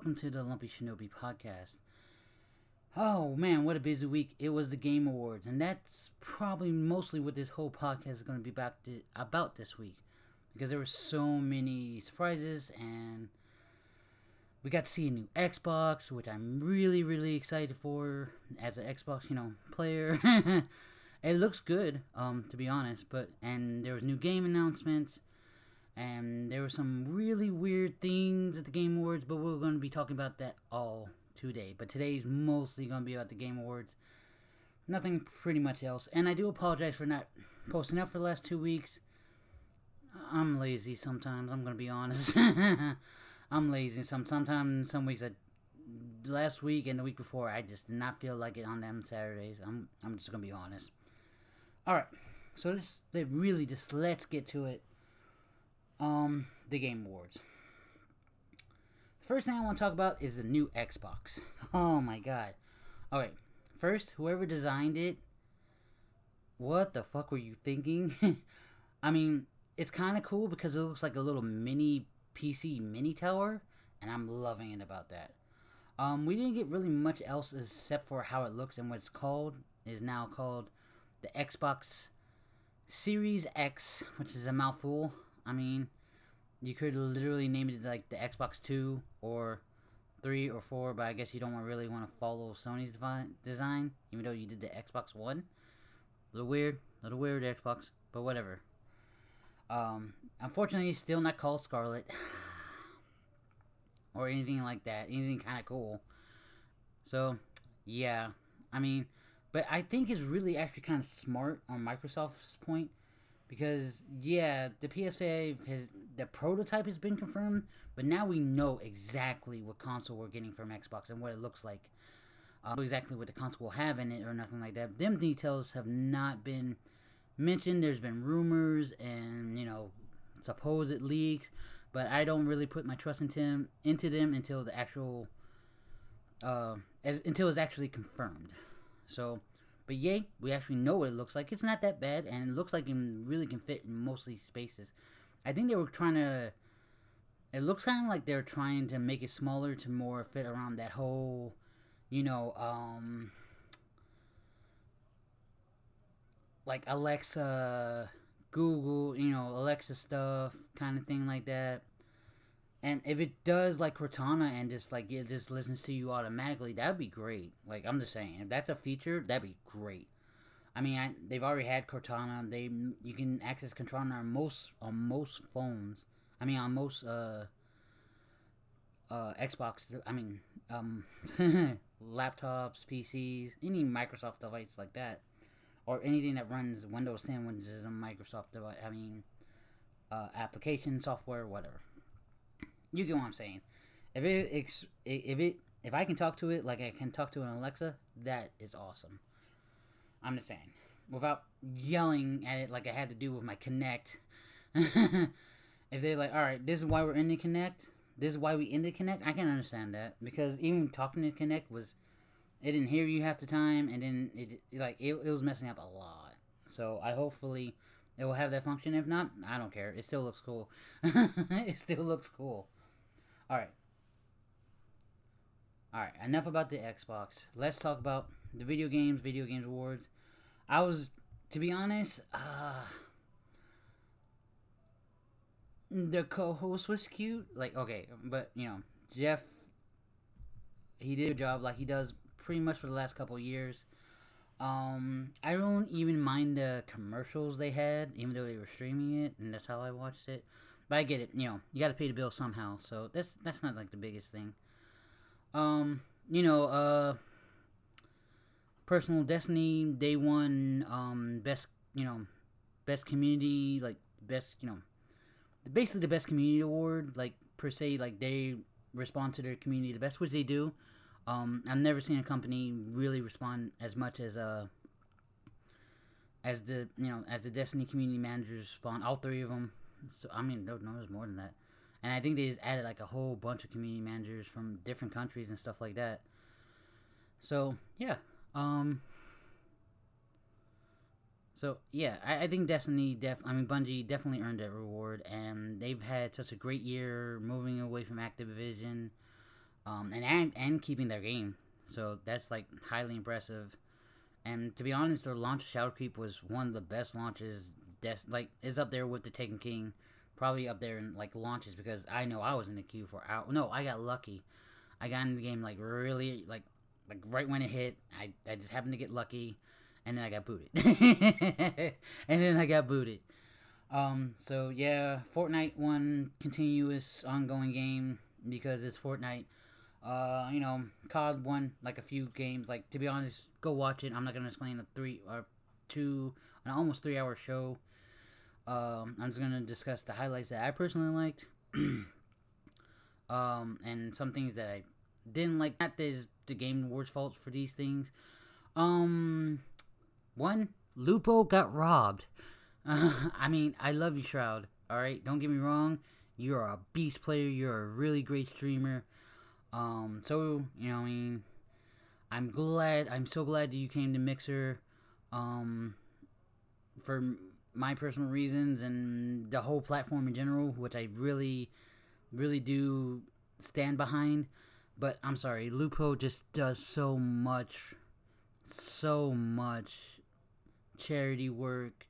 Welcome to the Lumpy Shinobi podcast. Oh man, what a busy week! It was the Game Awards, and that's probably mostly what this whole podcast is going to be about, about this week because there were so many surprises, and we got to see a new Xbox, which I'm really, really excited for as an Xbox, you know, player. it looks good, um, to be honest, but and there was new game announcements and there were some really weird things at the Game Awards, but we're going to be talking about that all today. But today's mostly going to be about the Game Awards. Nothing pretty much else. And I do apologize for not posting up for the last two weeks. I'm lazy sometimes, I'm going to be honest. I'm lazy. Some sometimes some weeks I last week and the week before I just did not feel like it on them Saturdays. I'm I'm just gonna be honest. Alright. So this they really just let's get to it um, the Game Awards. First thing I want to talk about is the new Xbox. Oh my god. Alright, first, whoever designed it, what the fuck were you thinking? I mean, it's kind of cool because it looks like a little mini PC mini tower, and I'm loving it about that. Um, we didn't get really much else except for how it looks and what it's called. It is now called the Xbox Series X, which is a mouthful. I mean, you could literally name it like the Xbox 2 or 3 or 4, but I guess you don't really want to follow Sony's design, even though you did the Xbox One. A little weird, a little weird Xbox, but whatever. Um, unfortunately, still not called Scarlett or anything like that. Anything kind of cool. So, yeah, I mean, but I think it's really actually kind of smart on Microsoft's point because yeah, the PS5 has the prototype has been confirmed, but now we know exactly what console we're getting from Xbox and what it looks like. Uh, exactly what the console will have in it or nothing like that. Them details have not been mentioned. There's been rumors and you know supposed leaks, but I don't really put my trust into them, into them until the actual uh, as until it's actually confirmed. So but yay, we actually know what it looks like. It's not that bad, and it looks like it really can fit in mostly spaces. I think they were trying to. It looks kind of like they're trying to make it smaller to more fit around that whole, you know, um, like Alexa, Google, you know, Alexa stuff, kind of thing like that. And if it does like Cortana and just like it just listens to you automatically, that'd be great. Like I'm just saying, if that's a feature, that'd be great. I mean, I, they've already had Cortana. They you can access Cortana on most on most phones. I mean, on most uh uh Xbox. I mean, um laptops, PCs, any Microsoft device like that, or anything that runs Windows 10, which is a Microsoft device. I mean, uh, application software, whatever. You get what I'm saying. If it if it if I can talk to it like I can talk to an Alexa, that is awesome. I'm just saying, without yelling at it like I had to do with my Kinect. if they're like, all right, this is why we're in the Kinect. This is why we the Kinect. I can understand that because even talking to Kinect was, it didn't hear you half the time, and then it like it, it was messing up a lot. So I hopefully it will have that function. If not, I don't care. It still looks cool. it still looks cool. Alright. Alright, enough about the Xbox. Let's talk about the video games, video games awards. I was, to be honest, uh, the co-host was cute. Like, okay, but, you know, Jeff, he did a job like he does pretty much for the last couple years. Um, I don't even mind the commercials they had, even though they were streaming it, and that's how I watched it. But I get it. You know, you got to pay the bill somehow. So that's that's not like the biggest thing. Um, you know, uh, personal destiny. Day one. um best. You know, best community. Like best. You know, basically the best community award. Like per se, like they respond to their community the best, which they do. Um, I've never seen a company really respond as much as uh as the you know as the Destiny community managers respond. All three of them so I mean, no, no, there's more than that. And I think they just added like a whole bunch of community managers from different countries and stuff like that. So yeah, um, So yeah, I, I think Destiny def I mean Bungie definitely earned that reward, and they've had such a great year moving away from Activision, um, and and and keeping their game. So that's like highly impressive. And to be honest, their launch of Shadowkeep was one of the best launches. Des- like it's up there with the Taken King, probably up there in like launches because I know I was in the queue for out. No, I got lucky. I got in the game like really like like right when it hit. I I just happened to get lucky, and then I got booted. and then I got booted. Um. So yeah, Fortnite won continuous ongoing game because it's Fortnite. Uh, you know, COD won like a few games. Like to be honest, go watch it. I'm not gonna explain the three or two, an almost three hour show. Um, I'm just gonna discuss the highlights that I personally liked. um, and some things that I didn't like. That is the Game Awards fault for these things. Um, one, Lupo got robbed. I mean, I love you, Shroud. All right, don't get me wrong. You're a beast player. You're a really great streamer. Um, so you know, I mean, I'm glad. I'm so glad that you came to Mixer. Um, for my personal reasons and the whole platform in general, which I really, really do stand behind. But I'm sorry, Lupo just does so much, so much charity work.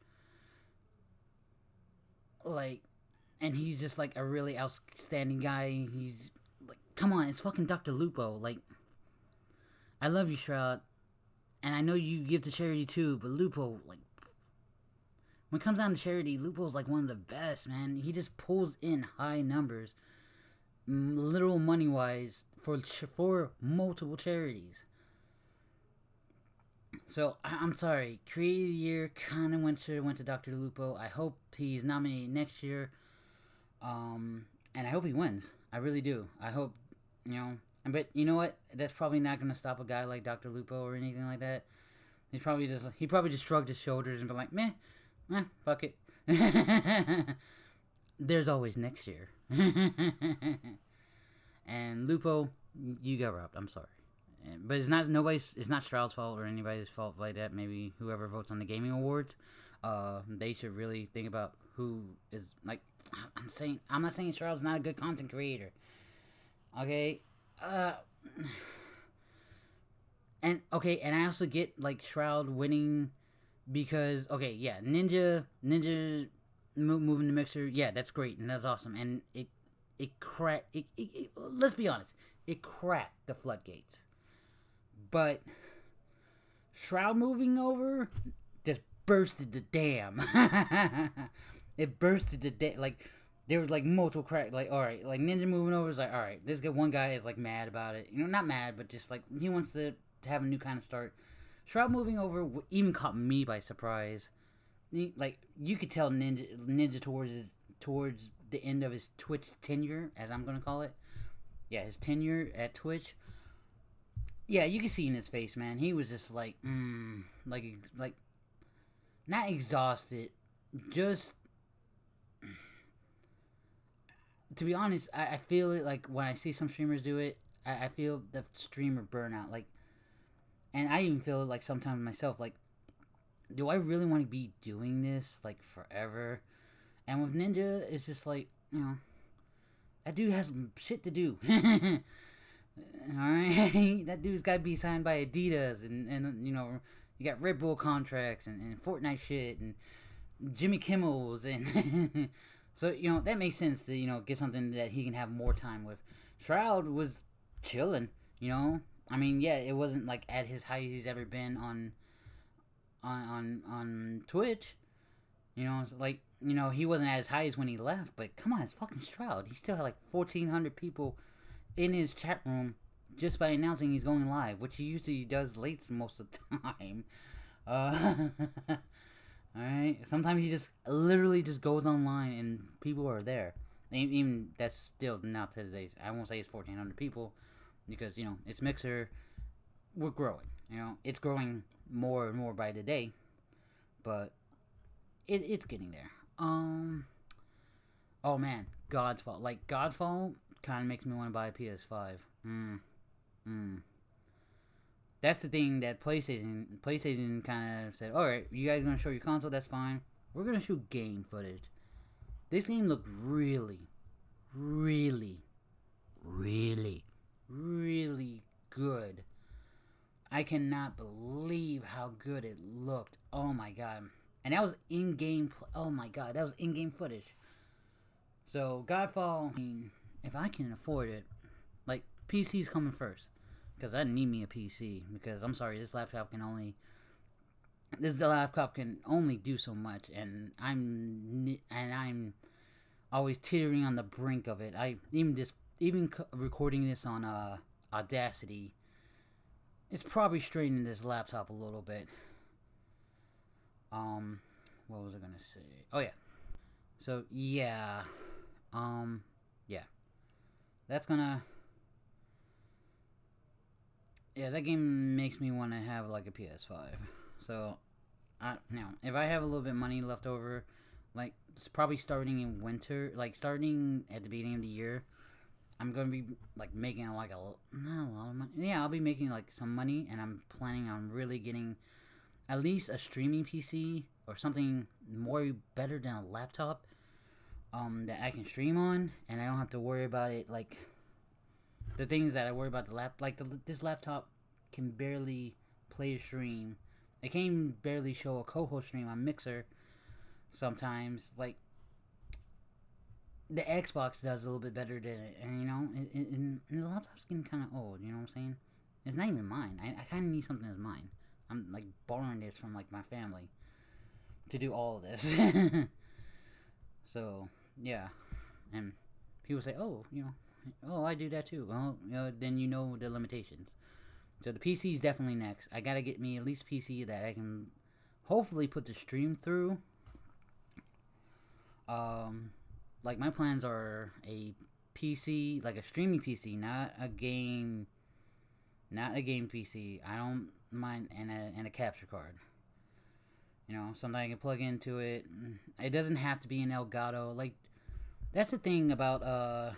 Like, and he's just like a really outstanding guy. He's like, Come on, it's fucking Dr. Lupo. Like, I love you, Shroud. And I know you give to charity too, but Lupo, like, when it comes down to charity, Lupo's like one of the best, man. He just pulls in high numbers, literal money wise, for for multiple charities. So I, am sorry, Creative Year kind of went to went to Dr. Lupo. I hope he's nominated next year, um, and I hope he wins. I really do. I hope you know, but you know what? That's probably not going to stop a guy like Dr. Lupo or anything like that. He's probably just he probably just shrugged his shoulders and been like, meh, meh, fuck it. There's always next year. and Lupo, you got robbed. I'm sorry. But it's not nobody's. It's not Shroud's fault or anybody's fault like that. Maybe whoever votes on the gaming awards, uh, they should really think about who is like. I'm saying I'm not saying Shroud's not a good content creator. Okay. Uh and okay, and I also get like Shroud winning because okay, yeah, Ninja Ninja moving the mixer, yeah, that's great and that's awesome, and it it cracked. It, it, it, let's be honest, it cracked the floodgates. But Shroud moving over just bursted the dam. it bursted the dam like there was like multiple crack like all right like ninja moving over is like all right this one guy is like mad about it you know not mad but just like he wants to have a new kind of start shroud moving over even caught me by surprise. Like you could tell ninja ninja towards his, towards the end of his twitch tenure as i'm gonna call it. Yeah his tenure at twitch. Yeah you can see in his face man. He was just like mm, like like not exhausted just to be honest, I, I feel it like when I see some streamers do it, I, I feel the streamer burnout. Like, and I even feel like sometimes myself. Like, do I really want to be doing this like forever? And with Ninja, it's just like you know, that dude has shit to do. Alright, that dude's got to be signed by Adidas, and and you know, you got Red Bull contracts and, and Fortnite shit and Jimmy Kimmel's and So you know that makes sense to you know get something that he can have more time with. Shroud was chilling, you know. I mean, yeah, it wasn't like at his height he's ever been on on on on Twitch. You know, like you know he wasn't at his highest when he left, but come on, it's fucking Shroud. He still had like fourteen hundred people in his chat room just by announcing he's going live, which he usually does late most of the time. Uh, Alright? Sometimes he just literally just goes online and people are there. Even that's still not today. I won't say it's 1,400 people because, you know, it's Mixer. We're growing. You know, it's growing more and more by the day. But it, it's getting there. Um. Oh man, Godfall. Like, Godfall kind of makes me want to buy a PS5. Hmm. Hmm. that's the thing that PlayStation PlayStation kind of said. All right, you guys gonna show your console? That's fine. We're gonna shoot game footage. This game looked really, really, really, really good. I cannot believe how good it looked. Oh my god. And that was in game. Oh my god, that was in game footage. So, Godfall, I mean, if I can afford it, like, PC's coming first. Because I need me a PC. Because, I'm sorry, this laptop can only. This laptop can only do so much. And I'm. And I'm always teetering on the brink of it. I even this even recording this on uh, Audacity, it's probably straining this laptop a little bit. Um, what was I gonna say? Oh yeah. So yeah, um, yeah, that's gonna. Yeah, that game makes me want to have like a PS5. So, I now if I have a little bit money left over, like it's probably starting in winter, like starting at the beginning of the year. I'm gonna be like making like a not a lot of money. Yeah, I'll be making like some money, and I'm planning on really getting at least a streaming PC or something more better than a laptop um, that I can stream on, and I don't have to worry about it like the things that I worry about the lap like the, this laptop can barely play a stream. It can barely show a co-host stream on Mixer sometimes. Like the Xbox does a little bit better than it, and you know, and, the laptop's getting kind of old. You know what I'm saying? It's not even mine. I, I kind of need something that's mine. I'm like borrowing this from like my family to do all of this. so yeah, and people say, oh, you know, oh, I do that too. Well, you know, then you know the limitations. So the PC is definitely next. I gotta get me at least PC that I can hopefully put the stream through. Um, like my plans are a PC, like a streaming PC, not a game, not a game PC. I don't mind and a and a capture card. You know, something I can plug into it. It doesn't have to be an Elgato. Like that's the thing about uh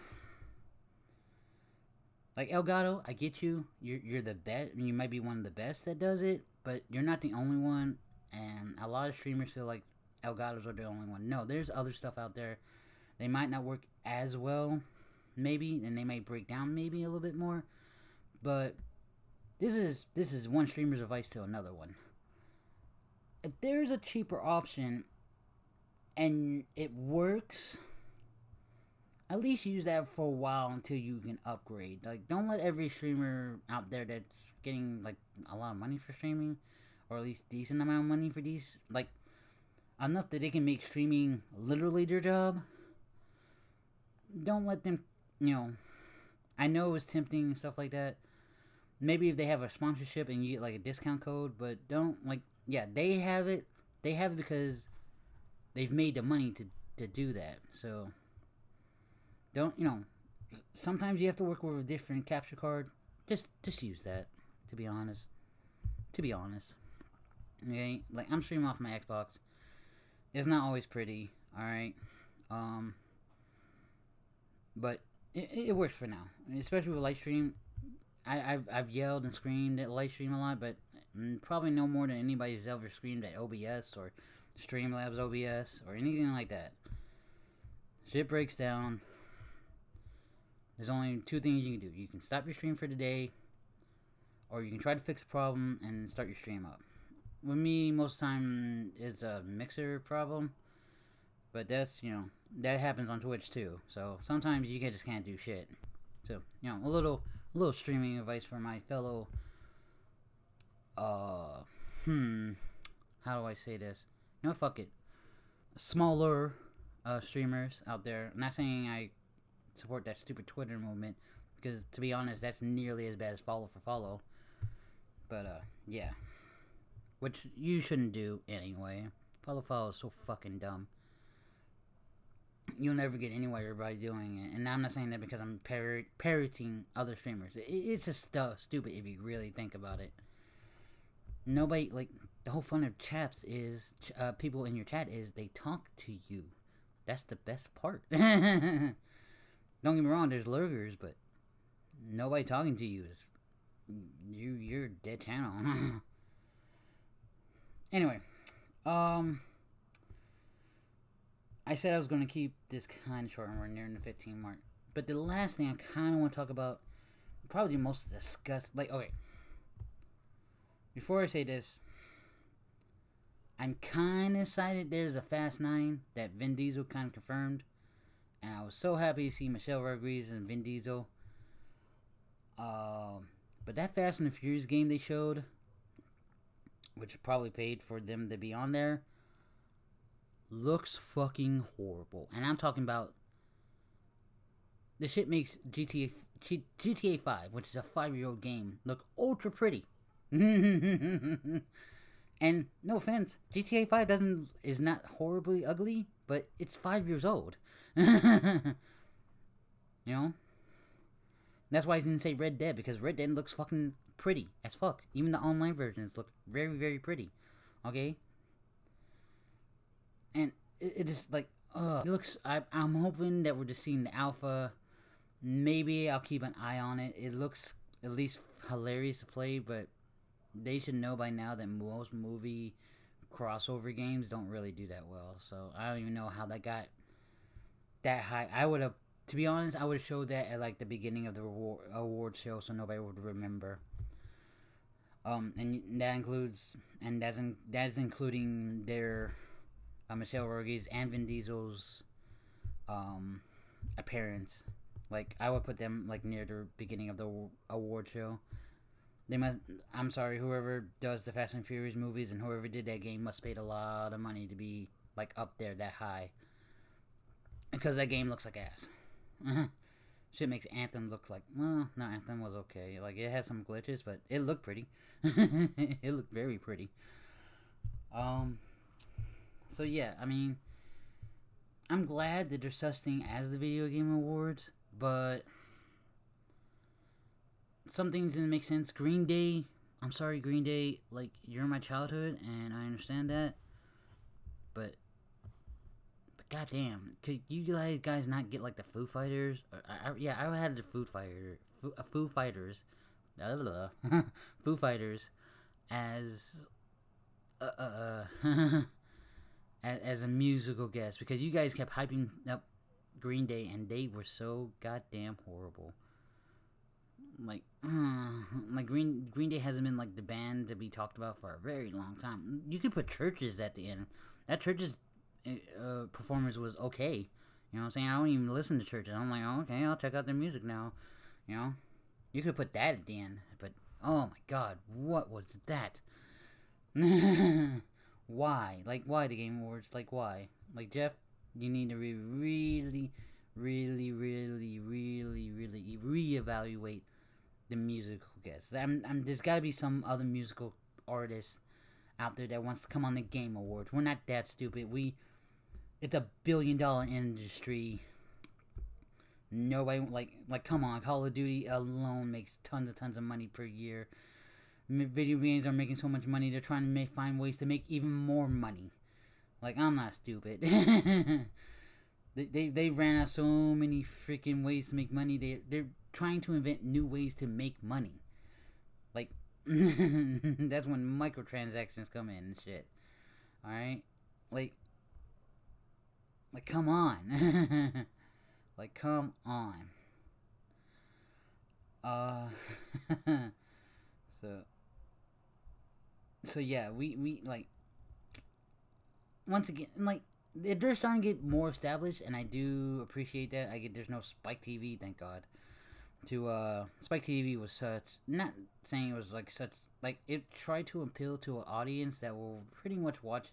like Elgato, I get you. You're you're the best. You might be one of the best that does it, but you're not the only one. And a lot of streamers feel like Elgatos are the only one. No, there's other stuff out there. They might not work as well, maybe, and they might break down maybe a little bit more. But this is this is one streamer's advice to another one. If there's a cheaper option and it works, at least use that for a while until you can upgrade. Like, don't let every streamer out there that's getting like a lot of money for streaming, or at least decent amount of money for these, like enough that they can make streaming literally their job. Don't let them, you know. I know it was tempting and stuff like that. Maybe if they have a sponsorship and you get like a discount code, but don't like, yeah, they have it. They have it because they've made the money to to do that. So don't you know? Sometimes you have to work with a different capture card. Just just use that. To be honest. To be honest. Okay, like I'm streaming off my Xbox. It's not always pretty. All right. Um. But it, it works for now, especially with Lightstream. I, I've I've yelled and screamed at Lightstream a lot, but mm, probably no more than anybody's ever screamed at OBS or Streamlabs OBS or anything like that. Shit breaks down. There's only two things you can do. You can stop your stream for the day, or you can try to fix the problem and start your stream up. With me, most of the time, it's a mixer problem. But that's, you know, that happens on Twitch too. So sometimes you just can't do shit. So, you know, a little, a little streaming advice for my fellow, uh, hmm, how do I say this? Know, fuck it. Smaller, uh, streamers out there. I'm not saying I support that stupid Twitter movement because to be honest, that's nearly as bad as follow for follow. But uh, yeah, which you shouldn't do anyway. Follow follow is so fucking dumb. You'll never get anywhere by doing it, and I'm not saying that because I'm parrot- parroting other streamers. It, it's just stu- stupid if you really think about it. Nobody like the whole fun of chats is uh, people in your chat is they talk to you. That's the best part. Don't get me wrong, there's lurkers, but nobody talking to you is you you're dead channel. anyway, um, I said I was going to keep this kind of short, and we're nearing the 15 mark. But the last thing I kind of want to talk about, probably the most disgust. Like, okay, before I say this, I'm kind of excited there's a Fast 9 that Vin Diesel kind of confirmed. And I was so happy to see Michelle Rodriguez and Vin Diesel. Um, but that Fast and the Furious game they showed, which probably paid for them to be on there, looks fucking horrible. And I'm talking about the shit makes GTA GTA 5, which is a 5-year-old game, look ultra pretty. And no offense, GTA 5 doesn't is not horribly ugly, but it's 5 years old. you know? That's why I didn't say Red Dead because Red Dead looks fucking pretty as fuck. Even the online versions look very very pretty. Okay? And it, it is like uh it looks I I'm hoping that we're just seeing the alpha. Maybe I'll keep an eye on it. It looks at least hilarious to play, but they should know by now that most movie crossover games don't really do that well. So I don't even know how that got that high. I would have, to be honest, I would have showed that at like the beginning of the award, award show, so nobody would remember. Um, and that includes, and that's in, that's including their uh, Michelle Rodriguez and Vin Diesel's um appearance. Like I would put them like near the beginning of the award show. They must. I'm sorry, whoever does the Fast and Furious movies and whoever did that game must paid a lot of money to be like up there that high. Because that game looks like ass. Shit makes Anthem look like well, no, Anthem was okay. Like it had some glitches, but it looked pretty. it looked very pretty. Um. So yeah, I mean, I'm glad that such thing as the Video Game Awards, but some things didn't make sense. Green Day, I'm sorry, Green Day, like you're my childhood, and I understand that, but but goddamn, could you guys guys not get like the Foo Fighters? I, I, yeah, I had the Foo Fighter, Foo, uh, Foo Fighters, blah, blah, blah, Foo Fighters, as uh uh. uh as, as a musical guest because you guys kept hyping up Green Day and they were so goddamn horrible like like Green Green Day hasn't been like the band to be talked about for a very long time. You could put Chvrches at the end. That Chvrches uh, performance was okay. You know what I'm saying? I don't even listen to Chvrches. I'm like, oh, okay, I'll check out their music now. You know, you could put that at the end, but oh my god, what was that? why? Like, why the Game Awards? Like, why? Like, Jeff, you need to re- really, really, really, really, really reevaluate the musical guests. I'm, I'm, there's got to be some other musical artist out there that wants to come on the Game Awards. We're not that stupid. We, it's a billion dollar industry. Nobody like like come on, Call of Duty alone makes tons and tons of money per year. Video games are making so much money. They're trying to make find ways to make even more money. Like I'm not stupid. they, they they ran out so many freaking ways to make money. They they're trying to invent new ways to make money. Like, that's when microtransactions come in and shit. Alright? Like, like, come on. like, come on. Uh, so, so yeah, we, we, like, once again, like, they're starting to get more established, and I do appreciate that. I get there's no Spike TV, thank God to uh Spike TV was such not saying it was like such like it tried to appeal to an audience that will pretty much watch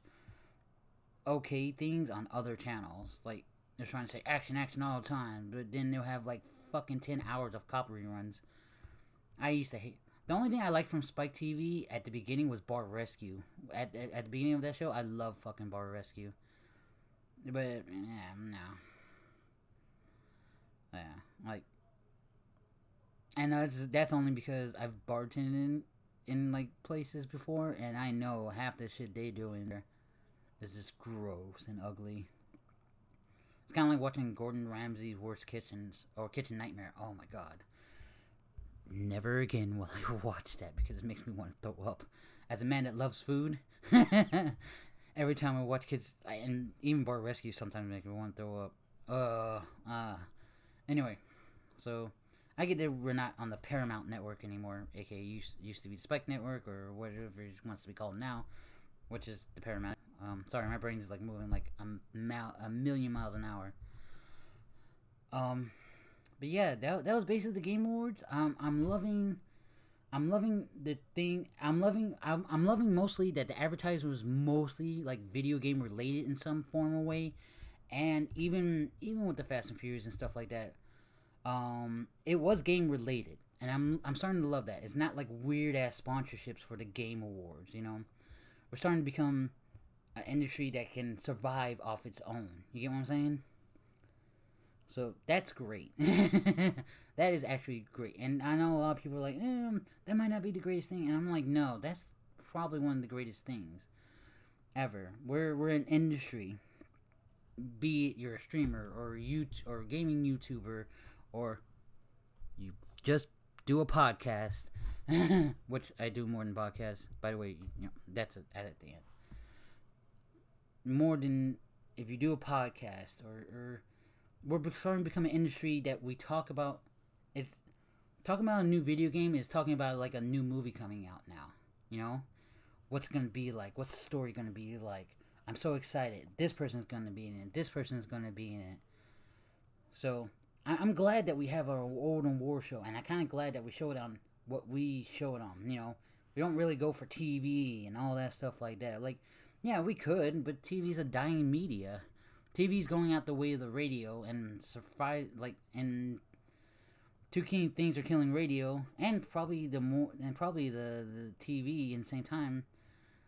okay things on other channels. Like they're trying to say action, action all the time, but then they'll have like fucking ten hours of cop reruns. I used to hate. The only thing I liked from Spike TV at the beginning was Bar Rescue. At, at, at the beginning of that show, I love fucking Bar Rescue. But yeah, no. Yeah, like and that's that's only because I've bartended in, in like places before, and I know half the shit they do in there is just gross and ugly. It's kind of like watching Gordon Ramsay's Worst Kitchens or Kitchen Nightmare. Oh my god, never again will I watch that because it makes me want to throw up. As a man that loves food, every time I watch kids, and even Bar Rescue sometimes make me want to throw up. Uh, ah. Uh. Anyway, so I get that we're not on the Paramount Network anymore, aka used, used to be the Spike Network or whatever it wants to be called now, which is the Paramount. Um, sorry, my brain is like moving like a, a million miles an hour. Um, but yeah, that, that was basically the Game Awards. Um, I'm loving, I'm loving the thing. I'm loving, I'm, I'm loving mostly that the advertisement was mostly like video game related in some form or way, and even even with the Fast and Furious and stuff like that, um, it was game related, and I'm I'm starting to love that. It's not like weird ass sponsorships for the Game Awards. You know, we're starting to become an industry that can survive off its own. You get what I'm saying? So that's great. that is actually great. And I know a lot of people are like, eh, that might not be the greatest thing. And I'm like, no, that's probably one of the greatest things ever. We're, we're an industry, be it you're a streamer or you or gaming YouTuber or you just do a podcast, which I do more than podcasts. By the way, you know, that's a, at the end. More than if you do a podcast or, or we're starting to become an industry that we talk about. It's talking about a new video game is talking about like a new movie coming out now. You know, what's gonna be like? What's the story gonna be like? I'm so excited. This person's gonna be in it. This person's gonna be in it. So I- am glad that we have our old and war show, and I'm kind of glad that we show it on what we show it on. You know, we don't really go for TV and all that stuff like that. Like, yeah, we could, but TV's a dying media. TV's going out the way of the radio, and surprise like and two key things are killing radio, and probably the more and probably the the TV in the same time.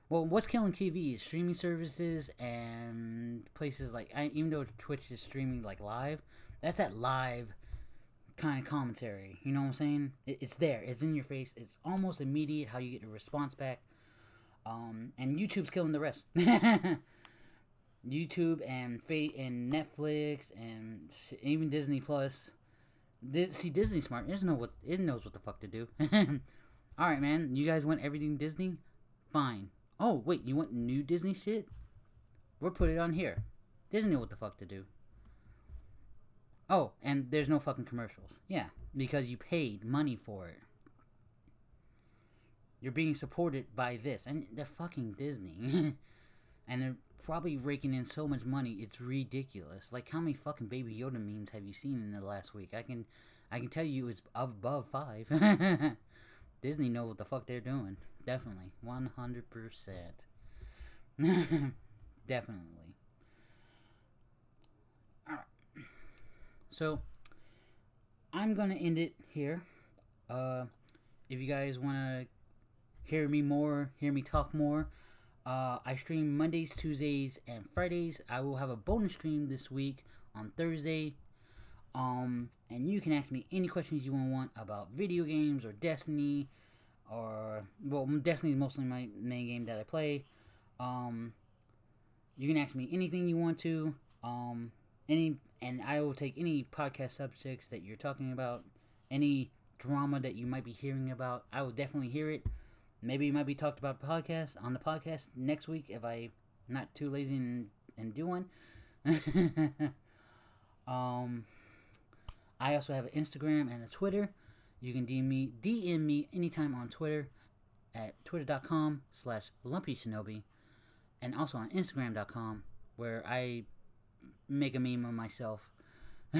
Well, what's killing TV is streaming services and places like I, even though Twitch is streaming like live, that's that live kind of commentary. You know what I'm saying? It, it's there. It's in your face. It's almost immediate how you get a response back. Um, and YouTube's killing the rest. YouTube and Fate and Netflix and even Disney Plus. See, Disney smart. It know what it knows what the fuck to do. All right, man. You guys want everything Disney? Fine. Oh wait, you want new Disney shit? We'll put it on here. Disney know what the fuck to do. Oh, and there's no fucking commercials. Yeah, because you paid money for it. You're being supported by this, and they're fucking Disney. and probably raking in so much money, it's ridiculous. Like how many fucking Baby Yoda memes have you seen in the last week? I can, I can tell you it's above five. Disney know what the fuck they're doing. Definitely, one hundred percent. Definitely. Alright. So, I'm gonna end it here. Uh, if you guys wanna hear me more, hear me talk more, uh, I stream Mondays, Tuesdays, and Fridays. I will have a bonus stream this week on Thursday. Um, and you can ask me any questions you want about video games or Destiny, or well, Destiny is mostly my main game that I play. Um, you can ask me anything you want to. Um, any and I will take any podcast subjects that you're talking about, any drama that you might be hearing about. I will definitely hear it. Maybe it might be talked about podcast on the podcast next week if I not too lazy and, and do one. um, I also have an Instagram and a Twitter. You can DM me DM me anytime on Twitter at twitter.com slash lumpy shinobi and also on instagram.com where I make a meme of myself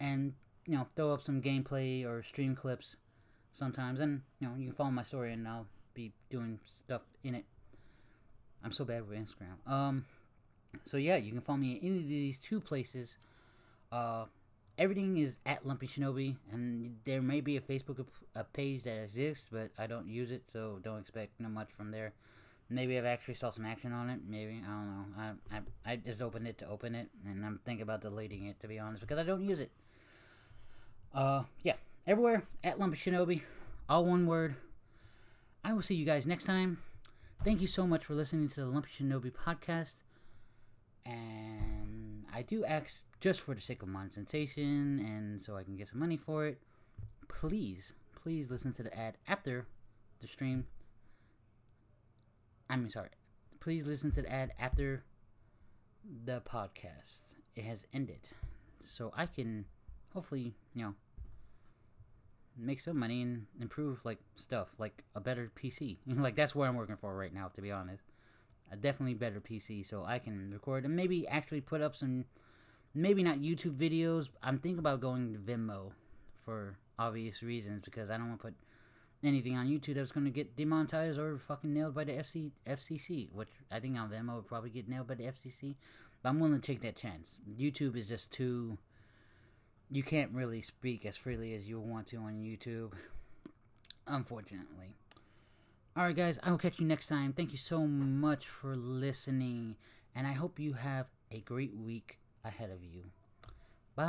and you know throw up some gameplay or stream clips sometimes, and you know you can follow my story, and I'll be doing stuff in it. I'm so bad with Instagram. Um, so yeah, you can follow me in any of these two places. Uh, everything is at Lumpy Shinobi, and there may be a Facebook a page that exists, but I don't use it, so don't expect no much from there. Maybe I've actually saw some action on it. Maybe I don't know. I I, I just opened it to open it, and I'm thinking about deleting it to be honest because I don't use it. Uh, yeah, everywhere at Lumpy Shinobi, all one word. I will see you guys next time. Thank you so much for listening to the Lumpy Shinobi podcast. And I do ask just for the sake of monetization and so I can get some money for it. Please, please listen to the ad after the stream. I mean, sorry. Please listen to the ad after the podcast. It has ended. So I can hopefully, you know, make some money and improve like stuff, like a better PC. like that's what I'm working for right now, to be honest. A definitely better PC so I can record and maybe actually put up some maybe not YouTube videos. I'm thinking about going to Vimeo for obvious reasons because I don't want to put anything on YouTube that's going to get demonetized or fucking nailed by the FC, FCC, which I think on Vimeo would probably get nailed by the FCC. But I'm willing to take that chance. YouTube is just too you can't really speak as freely as you want to on YouTube, unfortunately. Alright, guys, I will catch you next time. Thank you so much for listening, and I hope you have a great week ahead of you. Bye.